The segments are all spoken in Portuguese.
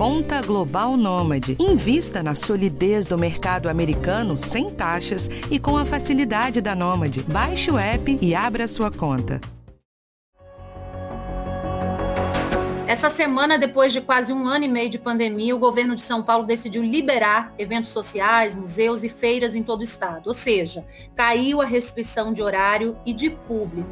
Conta Global Nômade. Invista na solidez do mercado americano sem taxas e com a facilidade da Nômade. Baixe o app e abra sua conta. Essa semana, depois de quase um ano e meio de pandemia, o governo de São Paulo decidiu liberar eventos sociais, museus e feiras em todo o estado. Ou seja, caiu a restrição de horário e de público.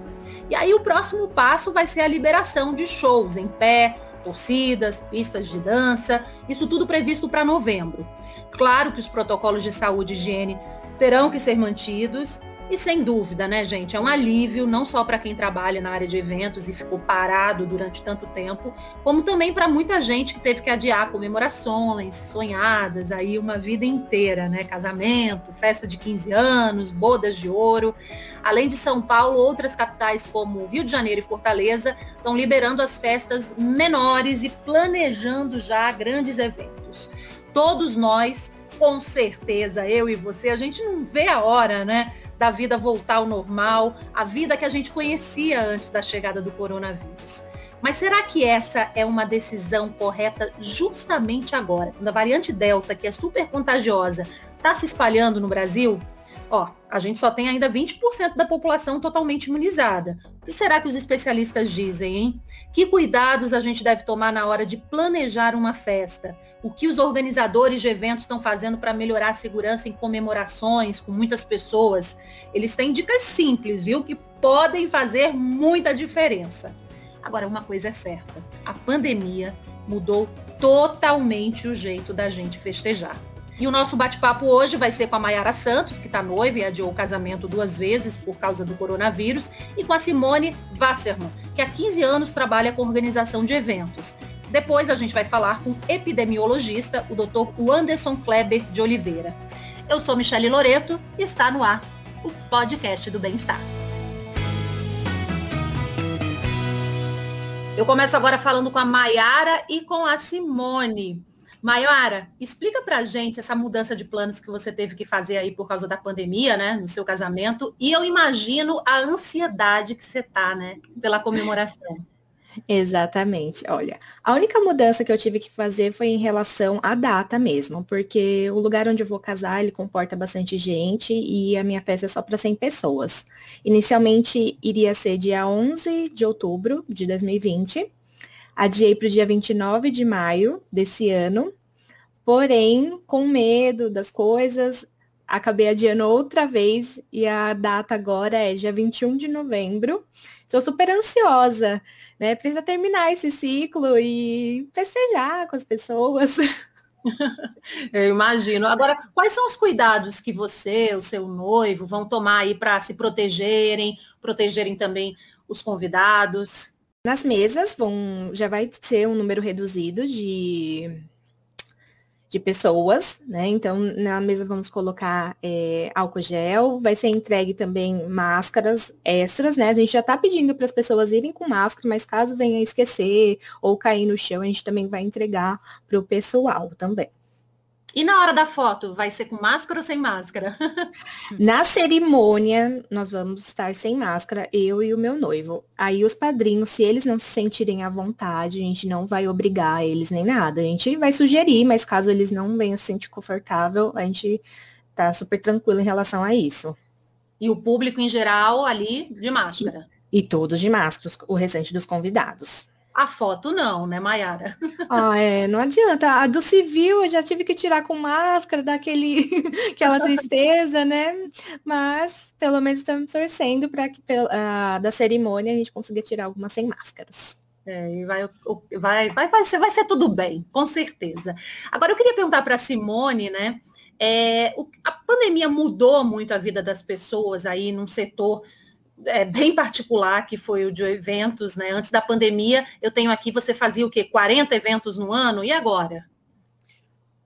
E aí o próximo passo vai ser a liberação de shows em pé, torcidas, pistas de dança, isso tudo previsto para novembro. Claro que os protocolos de saúde e higiene terão que ser mantidos e sem dúvida, né, gente, é um alívio não só para quem trabalha na área de eventos e ficou parado durante tanto tempo, como também para muita gente que teve que adiar comemorações sonhadas aí uma vida inteira, né? Casamento, festa de 15 anos, bodas de ouro. Além de São Paulo, outras capitais como Rio de Janeiro e Fortaleza estão liberando as festas menores e planejando já grandes eventos. Todos nós com certeza, eu e você, a gente não vê a hora, né? da vida voltar ao normal, a vida que a gente conhecia antes da chegada do coronavírus. Mas será que essa é uma decisão correta justamente agora, quando a variante Delta, que é super contagiosa, está se espalhando no Brasil? Ó, a gente só tem ainda 20% da população totalmente imunizada. O que será que os especialistas dizem, hein? Que cuidados a gente deve tomar na hora de planejar uma festa? O que os organizadores de eventos estão fazendo para melhorar a segurança em comemorações com muitas pessoas? Eles têm dicas simples, viu? Que podem fazer muita diferença. Agora, uma coisa é certa: a pandemia mudou totalmente o jeito da gente festejar. E o nosso bate-papo hoje vai ser com a Mayara Santos, que está noiva e adiou o casamento duas vezes por causa do coronavírus, e com a Simone Wasserman, que há 15 anos trabalha com organização de eventos. Depois a gente vai falar com o epidemiologista, o Dr. Anderson Kleber de Oliveira. Eu sou Michele Loreto e está no ar o podcast do Bem-Estar. Eu começo agora falando com a Maiara e com a Simone. Maiara, explica pra gente essa mudança de planos que você teve que fazer aí por causa da pandemia, né, no seu casamento, e eu imagino a ansiedade que você tá, né, pela comemoração. Exatamente. Olha, a única mudança que eu tive que fazer foi em relação à data mesmo, porque o lugar onde eu vou casar, ele comporta bastante gente e a minha festa é só para 100 pessoas. Inicialmente iria ser dia 11 de outubro de 2020, Adiei para o dia 29 de maio desse ano, porém, com medo das coisas, acabei adiando outra vez e a data agora é dia 21 de novembro. Estou super ansiosa, né? Precisa terminar esse ciclo e festejar com as pessoas. Eu imagino. Agora, quais são os cuidados que você, o seu noivo, vão tomar aí para se protegerem, protegerem também os convidados? Nas mesas vão, já vai ser um número reduzido de, de pessoas, né? Então, na mesa vamos colocar é, álcool gel, vai ser entregue também máscaras extras, né? A gente já está pedindo para as pessoas irem com máscara, mas caso venha esquecer ou cair no chão, a gente também vai entregar para o pessoal também. E na hora da foto, vai ser com máscara ou sem máscara? na cerimônia, nós vamos estar sem máscara, eu e o meu noivo. Aí os padrinhos, se eles não se sentirem à vontade, a gente não vai obrigar eles nem nada. A gente vai sugerir, mas caso eles não venham se sentir confortável, a gente tá super tranquilo em relação a isso. E o público em geral ali de máscara. E, e todos de máscara, o restante dos convidados. A foto não, né, Mayara? Ah, é, não adianta. A do civil eu já tive que tirar com máscara, daquele aquela tristeza, né? Mas pelo menos estamos torcendo para que uh, da cerimônia a gente consiga tirar algumas sem máscaras. É, e vai, vai, vai, vai, ser, vai ser tudo bem, com certeza. Agora eu queria perguntar para a Simone, né? É, o, a pandemia mudou muito a vida das pessoas aí num setor é, bem particular, que foi o de eventos, né? Antes da pandemia, eu tenho aqui, você fazia o quê? 40 eventos no ano? E agora?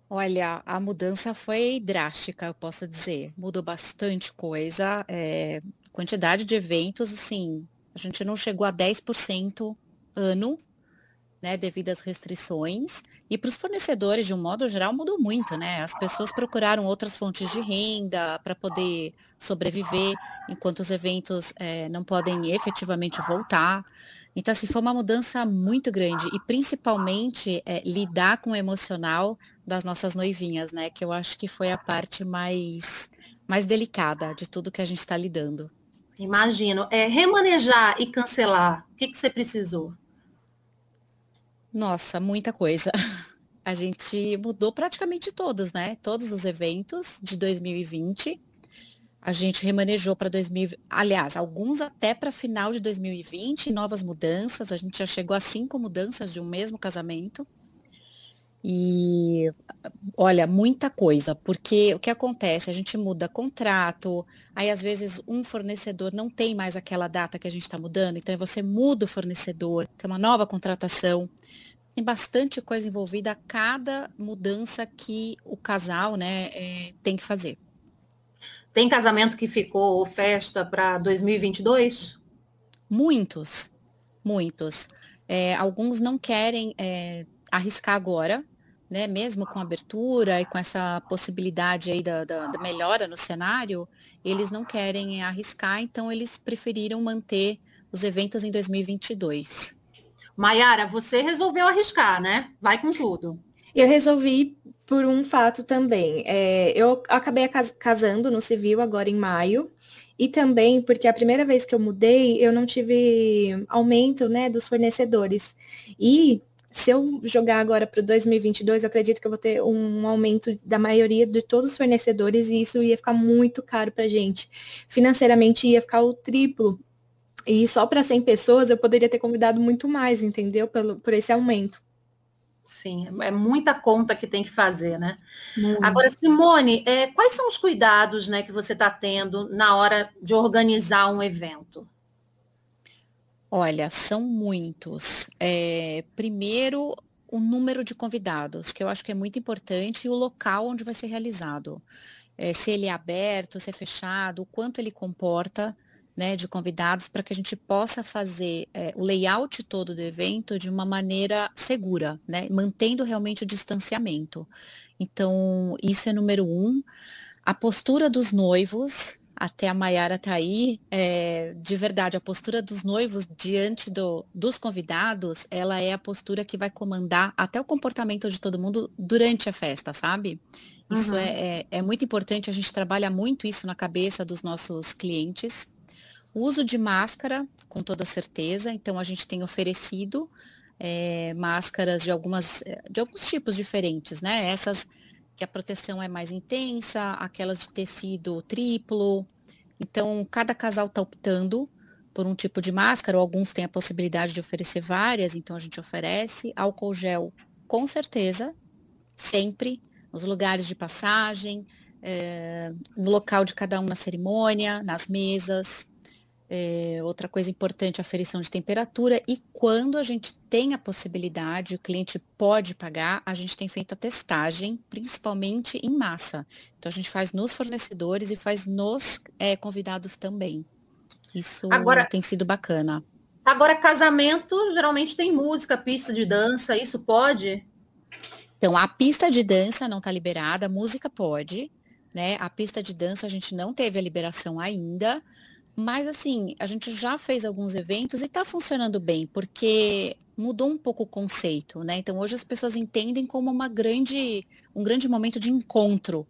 Olha, a mudança foi drástica, eu posso dizer. Mudou bastante coisa. É, quantidade de eventos, assim, a gente não chegou a 10% ano, né, devido às restrições. E para os fornecedores, de um modo geral, mudou muito, né? As pessoas procuraram outras fontes de renda para poder sobreviver, enquanto os eventos é, não podem efetivamente voltar. Então, assim, foi uma mudança muito grande e principalmente é, lidar com o emocional das nossas noivinhas, né? Que eu acho que foi a parte mais, mais delicada de tudo que a gente está lidando. Imagino. É, remanejar e cancelar, o que, que você precisou? Nossa, muita coisa. A gente mudou praticamente todos, né? Todos os eventos de 2020 a gente remanejou para 2020, aliás, alguns até para final de 2020, novas mudanças. A gente já chegou a cinco mudanças de um mesmo casamento. E olha, muita coisa, porque o que acontece? A gente muda contrato, aí às vezes um fornecedor não tem mais aquela data que a gente está mudando, então você muda o fornecedor, tem uma nova contratação. Tem bastante coisa envolvida a cada mudança que o casal né, é, tem que fazer. Tem casamento que ficou festa para 2022? Muitos, muitos. É, alguns não querem é, arriscar agora, né? Mesmo com abertura e com essa possibilidade aí da, da, da melhora no cenário, eles não querem arriscar, então eles preferiram manter os eventos em 2022. Maiara, você resolveu arriscar, né? Vai com tudo. Eu resolvi por um fato também. É, eu acabei casando no civil agora em maio. E também porque a primeira vez que eu mudei, eu não tive aumento né, dos fornecedores. E se eu jogar agora para o 2022, eu acredito que eu vou ter um aumento da maioria de todos os fornecedores e isso ia ficar muito caro para gente. Financeiramente ia ficar o triplo. E só para 100 pessoas eu poderia ter convidado muito mais, entendeu? Pelo, por esse aumento. Sim, é muita conta que tem que fazer, né? Agora, Simone, é, quais são os cuidados né, que você está tendo na hora de organizar um evento? Olha, são muitos. É, primeiro, o número de convidados, que eu acho que é muito importante, e o local onde vai ser realizado. É, se ele é aberto, se é fechado, o quanto ele comporta né, de convidados para que a gente possa fazer é, o layout todo do evento de uma maneira segura, né, mantendo realmente o distanciamento. Então, isso é número um. A postura dos noivos, até a Maiara tá aí, é, de verdade, a postura dos noivos diante do, dos convidados, ela é a postura que vai comandar até o comportamento de todo mundo durante a festa, sabe? Isso uhum. é, é, é muito importante, a gente trabalha muito isso na cabeça dos nossos clientes. O uso de máscara, com toda certeza, então a gente tem oferecido é, máscaras de algumas eh, de alguns tipos diferentes, né? Essas que a proteção é mais intensa, aquelas de tecido triplo. Então, cada casal está optando por um tipo de máscara, ou alguns têm a possibilidade de oferecer várias, então a gente oferece. Álcool gel, com certeza, sempre, nos lugares de passagem, é, no local de cada um na cerimônia, nas mesas. É, outra coisa importante, a aferição de temperatura. E quando a gente tem a possibilidade, o cliente pode pagar, a gente tem feito a testagem, principalmente em massa. Então a gente faz nos fornecedores e faz nos é, convidados também. Isso agora, tem sido bacana. Agora, casamento geralmente tem música, pista de dança, isso pode? Então, a pista de dança não está liberada, a música pode, né? A pista de dança a gente não teve a liberação ainda, mas assim, a gente já fez alguns eventos e está funcionando bem, porque mudou um pouco o conceito, né? Então hoje as pessoas entendem como uma grande, um grande momento de encontro,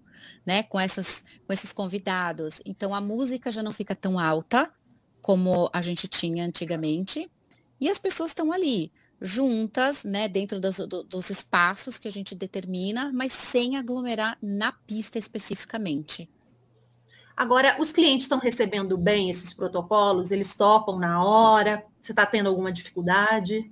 né? Com, essas, com esses convidados. Então a música já não fica tão alta como a gente tinha antigamente. E as pessoas estão ali, juntas, né, dentro dos, dos espaços que a gente determina, mas sem aglomerar na pista especificamente. Agora, os clientes estão recebendo bem esses protocolos? Eles topam na hora? Você está tendo alguma dificuldade?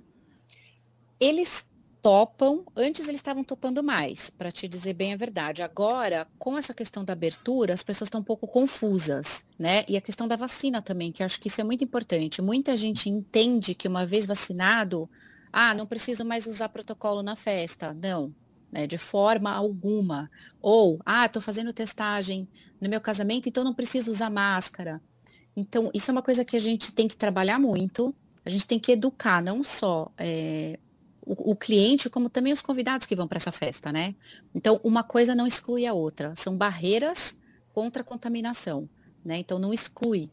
Eles topam, antes eles estavam topando mais, para te dizer bem a verdade. Agora, com essa questão da abertura, as pessoas estão um pouco confusas, né? E a questão da vacina também, que acho que isso é muito importante. Muita gente entende que uma vez vacinado, ah, não preciso mais usar protocolo na festa. Não, né, de forma alguma. Ou, ah, estou fazendo testagem no meu casamento, então não preciso usar máscara. Então, isso é uma coisa que a gente tem que trabalhar muito, a gente tem que educar não só é, o, o, cliente, como também os convidados que vão para essa festa, né? Então, uma coisa não exclui a outra, são barreiras contra a contaminação, né? Então, não exclui.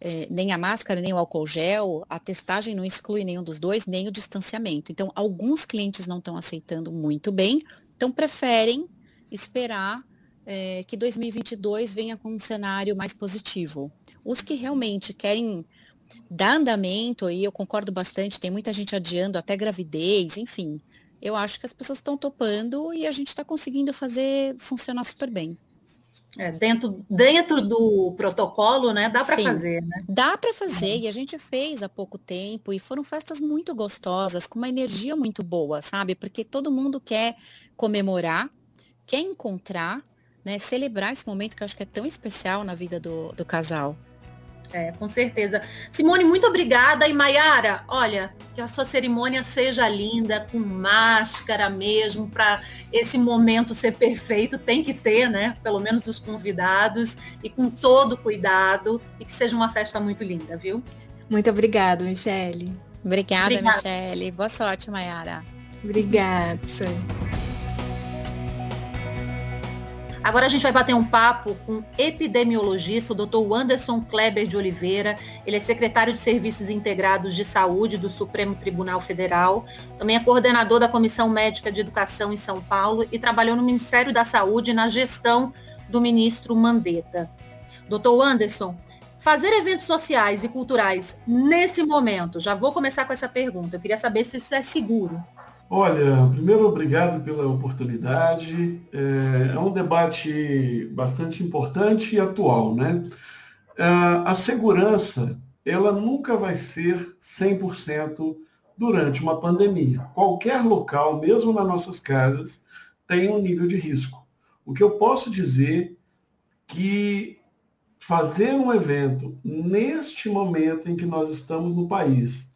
É, nem a máscara, nem o álcool gel, a testagem não exclui nenhum dos dois, nem o distanciamento. Então, alguns clientes não estão aceitando muito bem, então preferem esperar é, que 2022 venha com um cenário mais positivo. Os que realmente querem dar andamento, e eu concordo bastante, tem muita gente adiando até gravidez, enfim. Eu acho que as pessoas estão topando e a gente está conseguindo fazer funcionar super bem. É, dentro, dentro do protocolo, né? Dá para fazer, né? Dá para fazer, e a gente fez há pouco tempo, e foram festas muito gostosas, com uma energia muito boa, sabe? Porque todo mundo quer comemorar, quer encontrar, né? Celebrar esse momento que eu acho que é tão especial na vida do, do casal. É, com certeza. Simone, muito obrigada. E Maiara, olha, que a sua cerimônia seja linda, com máscara mesmo, para esse momento ser perfeito. Tem que ter, né? Pelo menos os convidados, e com todo cuidado, e que seja uma festa muito linda, viu? Muito obrigada, Michele. Obrigada, obrigada. Michele. Boa sorte, Maiara. Obrigada, Agora a gente vai bater um papo com epidemiologista, o Dr. Anderson Kleber de Oliveira. Ele é secretário de Serviços Integrados de Saúde do Supremo Tribunal Federal. Também é coordenador da Comissão Médica de Educação em São Paulo e trabalhou no Ministério da Saúde na gestão do ministro Mandetta. Dr. Anderson, fazer eventos sociais e culturais nesse momento, já vou começar com essa pergunta. Eu queria saber se isso é seguro. Olha, primeiro obrigado pela oportunidade. É, é um debate bastante importante e atual, né? É, a segurança, ela nunca vai ser 100% durante uma pandemia. Qualquer local, mesmo nas nossas casas, tem um nível de risco. O que eu posso dizer que fazer um evento neste momento em que nós estamos no país,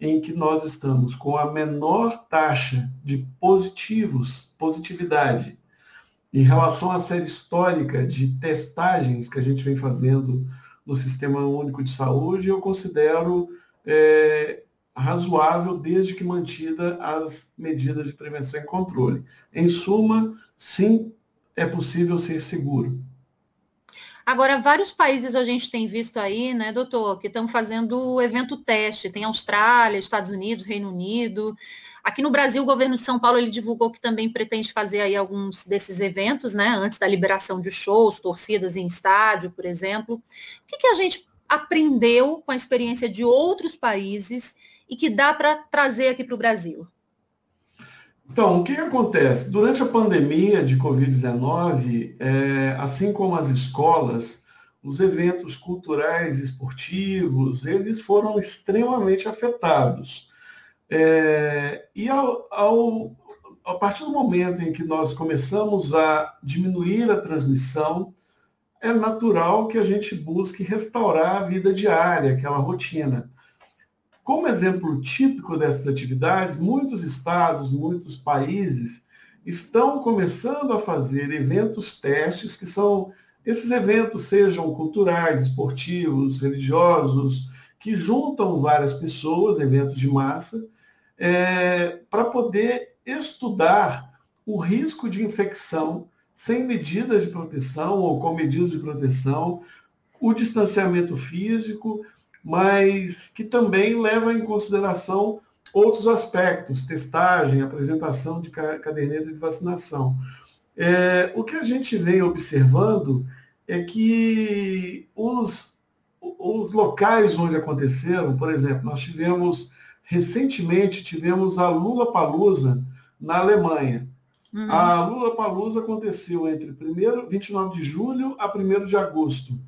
em que nós estamos com a menor taxa de positivos, positividade, em relação à série histórica de testagens que a gente vem fazendo no Sistema Único de Saúde, eu considero é, razoável desde que mantida as medidas de prevenção e controle. Em suma, sim, é possível ser seguro. Agora, vários países a gente tem visto aí, né, doutor, que estão fazendo o evento teste. Tem Austrália, Estados Unidos, Reino Unido. Aqui no Brasil, o governo de São Paulo ele divulgou que também pretende fazer aí alguns desses eventos, né, antes da liberação de shows, torcidas em estádio, por exemplo. O que, que a gente aprendeu com a experiência de outros países e que dá para trazer aqui para o Brasil? Então, o que acontece? Durante a pandemia de Covid-19, é, assim como as escolas, os eventos culturais e esportivos, eles foram extremamente afetados. É, e ao, ao, a partir do momento em que nós começamos a diminuir a transmissão, é natural que a gente busque restaurar a vida diária, aquela rotina. Como exemplo típico dessas atividades, muitos estados, muitos países estão começando a fazer eventos testes, que são esses eventos sejam culturais, esportivos, religiosos, que juntam várias pessoas, eventos de massa, é, para poder estudar o risco de infecção sem medidas de proteção ou com medidas de proteção, o distanciamento físico, mas que também leva em consideração outros aspectos, testagem, apresentação de caderneta de vacinação. É, o que a gente vem observando é que os, os locais onde aconteceram, por exemplo, nós tivemos, recentemente, tivemos a Lula Palusa na Alemanha. Uhum. A Lula Palusa aconteceu entre 1 29 de julho a 1 de agosto.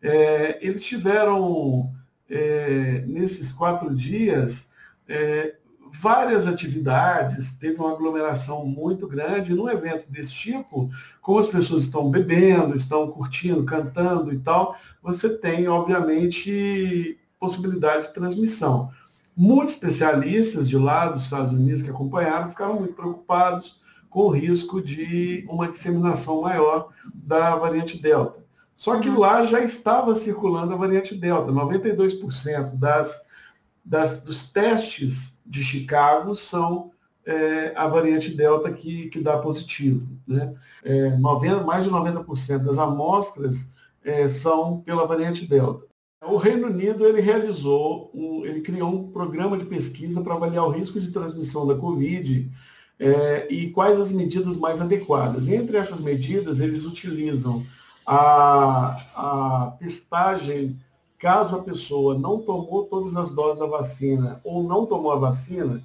É, eles tiveram é, nesses quatro dias, é, várias atividades, teve uma aglomeração muito grande. Num evento desse tipo, como as pessoas estão bebendo, estão curtindo, cantando e tal, você tem, obviamente, possibilidade de transmissão. Muitos especialistas de lá dos Estados Unidos que acompanharam ficaram muito preocupados com o risco de uma disseminação maior da variante Delta. Só que uhum. lá já estava circulando a variante Delta. 92% das, das, dos testes de Chicago são é, a variante Delta que, que dá positivo. Né? É, 90, mais de 90% das amostras é, são pela variante Delta. O Reino Unido ele realizou, um, ele criou um programa de pesquisa para avaliar o risco de transmissão da Covid é, e quais as medidas mais adequadas. Entre essas medidas, eles utilizam a, a testagem caso a pessoa não tomou todas as doses da vacina ou não tomou a vacina,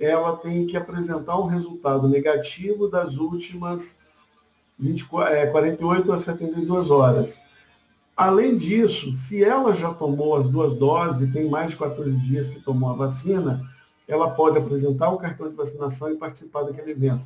ela tem que apresentar um resultado negativo das últimas 24, é, 48 a 72 horas. Além disso, se ela já tomou as duas doses e tem mais de 14 dias que tomou a vacina, ela pode apresentar o cartão de vacinação e participar daquele evento.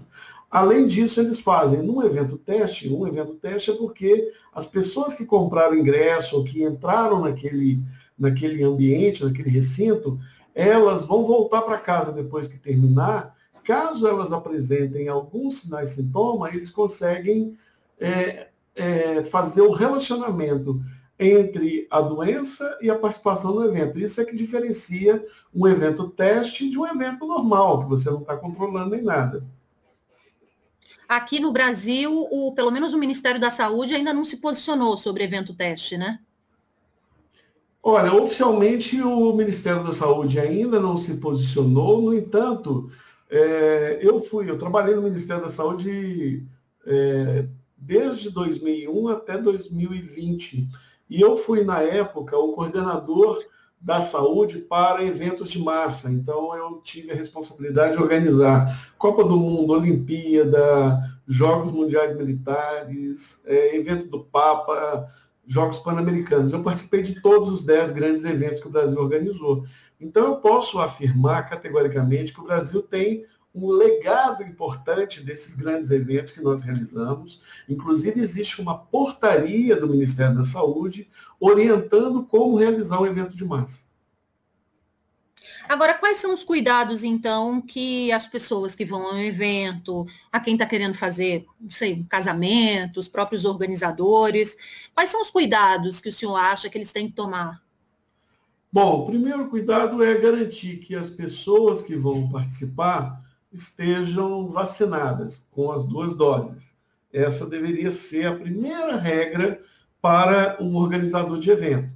Além disso, eles fazem num evento teste, um evento teste é porque as pessoas que compraram ingresso ou que entraram naquele, naquele ambiente, naquele recinto, elas vão voltar para casa depois que terminar. Caso elas apresentem alguns sinais sintomas, eles conseguem é, é, fazer o relacionamento entre a doença e a participação no evento. Isso é que diferencia um evento teste de um evento normal, que você não está controlando nem nada. Aqui no Brasil, o, pelo menos o Ministério da Saúde ainda não se posicionou sobre evento teste, né? Olha, oficialmente o Ministério da Saúde ainda não se posicionou, no entanto, é, eu fui, eu trabalhei no Ministério da Saúde é, desde 2001 até 2020. E eu fui, na época, o coordenador da saúde para eventos de massa. Então, eu tive a responsabilidade de organizar Copa do Mundo, Olimpíada, Jogos Mundiais Militares, é, evento do Papa, Jogos Pan-Americanos. Eu participei de todos os dez grandes eventos que o Brasil organizou. Então, eu posso afirmar categoricamente que o Brasil tem um legado importante desses grandes eventos que nós realizamos. Inclusive, existe uma portaria do Ministério da Saúde orientando como realizar um evento de massa. Agora, quais são os cuidados, então, que as pessoas que vão ao evento, a quem está querendo fazer, não sei, um casamento, os próprios organizadores, quais são os cuidados que o senhor acha que eles têm que tomar? Bom, o primeiro cuidado é garantir que as pessoas que vão participar estejam vacinadas com as duas doses. Essa deveria ser a primeira regra para um organizador de evento,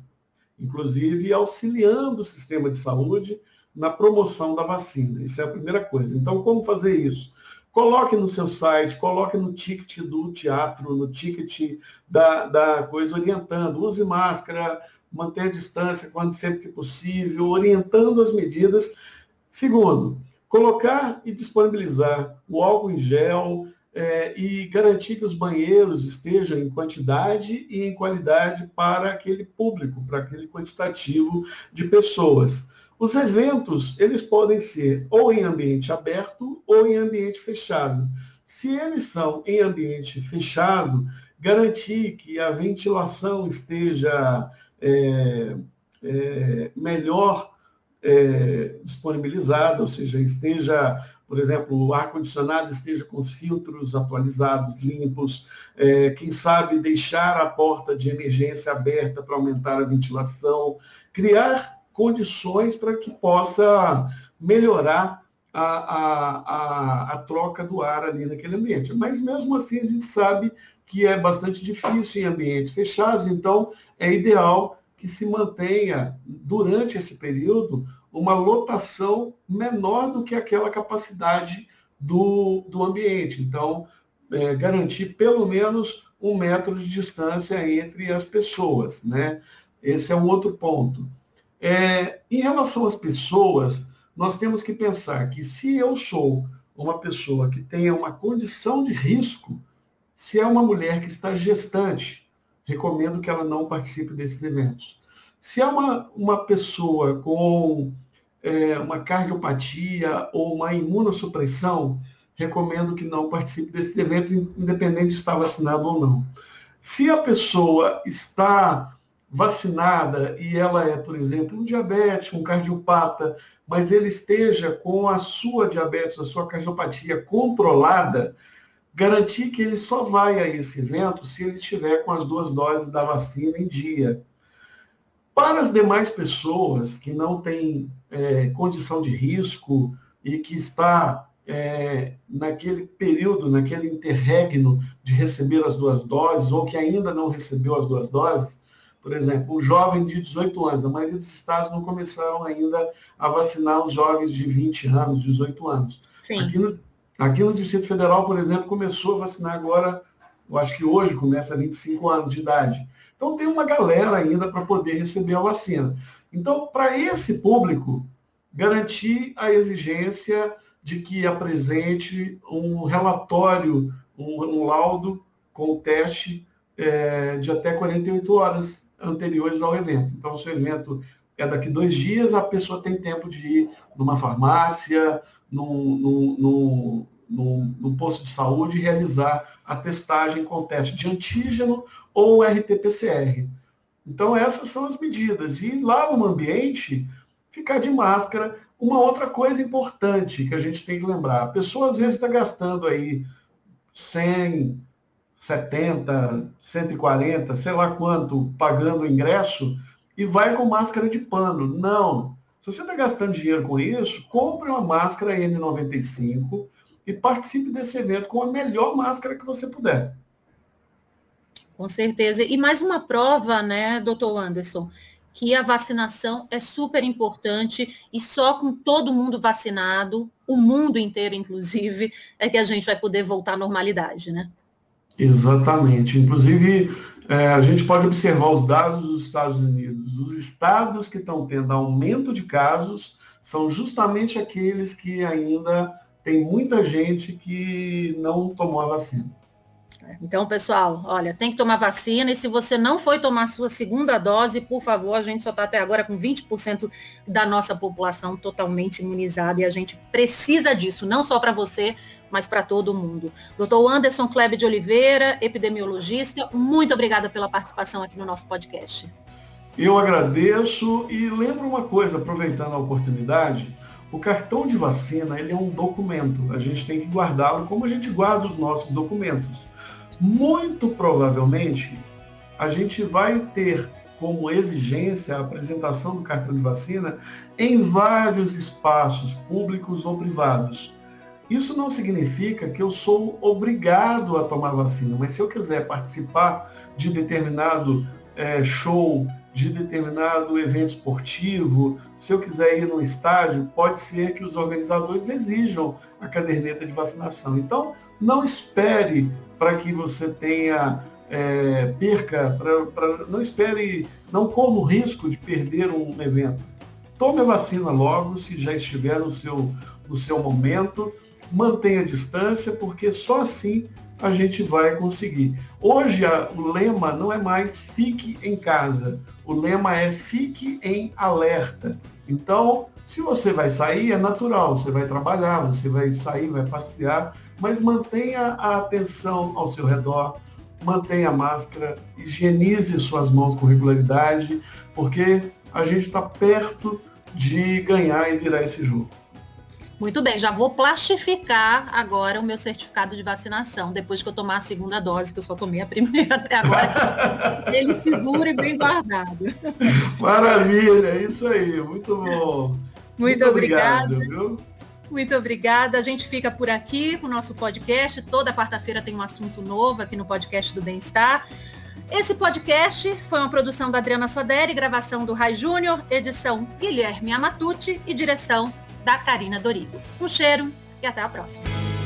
inclusive auxiliando o sistema de saúde na promoção da vacina. Isso é a primeira coisa. Então, como fazer isso? Coloque no seu site, coloque no ticket do teatro, no ticket da, da coisa, orientando. Use máscara, mantenha a distância quando sempre que possível, orientando as medidas. Segundo, Colocar e disponibilizar o álcool em gel é, e garantir que os banheiros estejam em quantidade e em qualidade para aquele público, para aquele quantitativo de pessoas. Os eventos, eles podem ser ou em ambiente aberto ou em ambiente fechado. Se eles são em ambiente fechado, garantir que a ventilação esteja é, é, melhor é, disponibilizada, ou seja, esteja, por exemplo, o ar-condicionado esteja com os filtros atualizados, limpos, é, quem sabe deixar a porta de emergência aberta para aumentar a ventilação, criar condições para que possa melhorar a, a, a, a, troca do ar ali naquele ambiente. Mas mesmo assim a gente sabe que é bastante difícil em ambientes fechados, então é ideal que se mantenha, durante esse período, uma lotação menor do que aquela capacidade do, do ambiente. Então, é, garantir pelo menos um metro de distância entre as pessoas. Né? Esse é um outro ponto. É, em relação às pessoas, nós temos que pensar que se eu sou uma pessoa que tenha uma condição de risco, se é uma mulher que está gestante, recomendo que ela não participe desses eventos. Se é uma, uma pessoa com é, uma cardiopatia ou uma imunossupressão, recomendo que não participe desses eventos, independente de estar vacinado ou não. Se a pessoa está vacinada e ela é, por exemplo, um diabético, um cardiopata, mas ele esteja com a sua diabetes, a sua cardiopatia controlada, garantir que ele só vai a esse evento se ele estiver com as duas doses da vacina em dia. Para as demais pessoas que não têm é, condição de risco e que está é, naquele período, naquele interregno de receber as duas doses, ou que ainda não recebeu as duas doses, Por exemplo, o jovem de 18 anos, a maioria dos estados não começaram ainda a vacinar os jovens de 20 anos, 18 anos. Sim. Aqui aqui no Distrito Federal, por exemplo, começou a vacinar agora, eu acho que hoje começa a 25 anos de idade. Então tem uma galera ainda para poder receber a vacina. Então, para esse público, garantir a exigência de que apresente um relatório, um, um laudo com o teste é, de até 48 horas anteriores ao evento. Então, se o evento é daqui dois dias, a pessoa tem tempo de ir numa farmácia, num, posto de saúde e realizar a testagem com teste de antígeno ou RT-PCR. Então, essas são as medidas. E lá no ambiente, ficar de máscara. Uma outra coisa importante que a gente tem que lembrar, a pessoa às vezes está gastando aí 100, 70, 140, sei lá quanto, pagando o ingresso e vai com máscara de pano. Não. Se você está gastando dinheiro com isso, compre uma máscara N95 e participe desse evento com a melhor máscara que você puder. Com certeza. E mais uma prova, né, doutor Anderson, que a vacinação é super importante e só com todo mundo vacinado, o mundo inteiro, inclusive, é que a gente vai poder voltar à normalidade, né? Exatamente. Inclusive, é, a gente pode observar os dados dos Estados Unidos. Os estados que estão tendo aumento de casos são justamente aqueles que ainda tem muita gente que não tomou a vacina. Então, pessoal, olha, tem que tomar vacina e se você não foi tomar sua segunda dose, por favor, a gente só está até agora com 20% da nossa população totalmente imunizada e a gente precisa disso, não só para você, mas para todo mundo. Doutor Anderson Klebe de Oliveira, epidemiologista, muito obrigada pela participação aqui no nosso podcast. Eu agradeço e lembro uma coisa, aproveitando a oportunidade, o cartão de vacina ele é um documento, a gente tem que guardá-lo como a gente guarda os nossos documentos. Muito provavelmente, a gente vai ter como exigência a apresentação do cartão de vacina em vários espaços públicos ou privados. Isso não significa que eu sou obrigado a tomar vacina, mas se eu quiser participar de determinado é, show, de determinado evento esportivo, se eu quiser ir no estádio, pode ser que os organizadores exijam a caderneta de vacinação. Então, não espere para que você tenha é, perca, pra, pra, não espere, não corra o risco de perder um evento. Tome a vacina logo, se já estiver no seu, no seu momento mantenha a distância, porque só assim a gente vai conseguir. Hoje a, o lema não é mais fique em casa, o lema é fique em alerta. Então, se você vai sair, é natural, você vai trabalhar, você vai sair, vai passear, mas mantenha a atenção ao seu redor, mantenha a máscara, higienize suas mãos com regularidade, porque a gente está perto de ganhar e virar esse jogo. Muito bem, já vou plastificar agora o meu certificado de vacinação, depois que eu tomar a segunda dose, que eu só tomei a primeira até agora. Ele seguro e bem guardado. Maravilha, é isso aí, muito bom. Muito, muito obrigada. Muito obrigada. A gente fica por aqui com o nosso podcast. Toda quarta-feira tem um assunto novo aqui no podcast do Bem-Estar. Esse podcast foi uma produção da Adriana Soderi, gravação do Rai Júnior, edição Guilherme Amatucci e direção da Karina Dorigo. Um cheiro e até a próxima.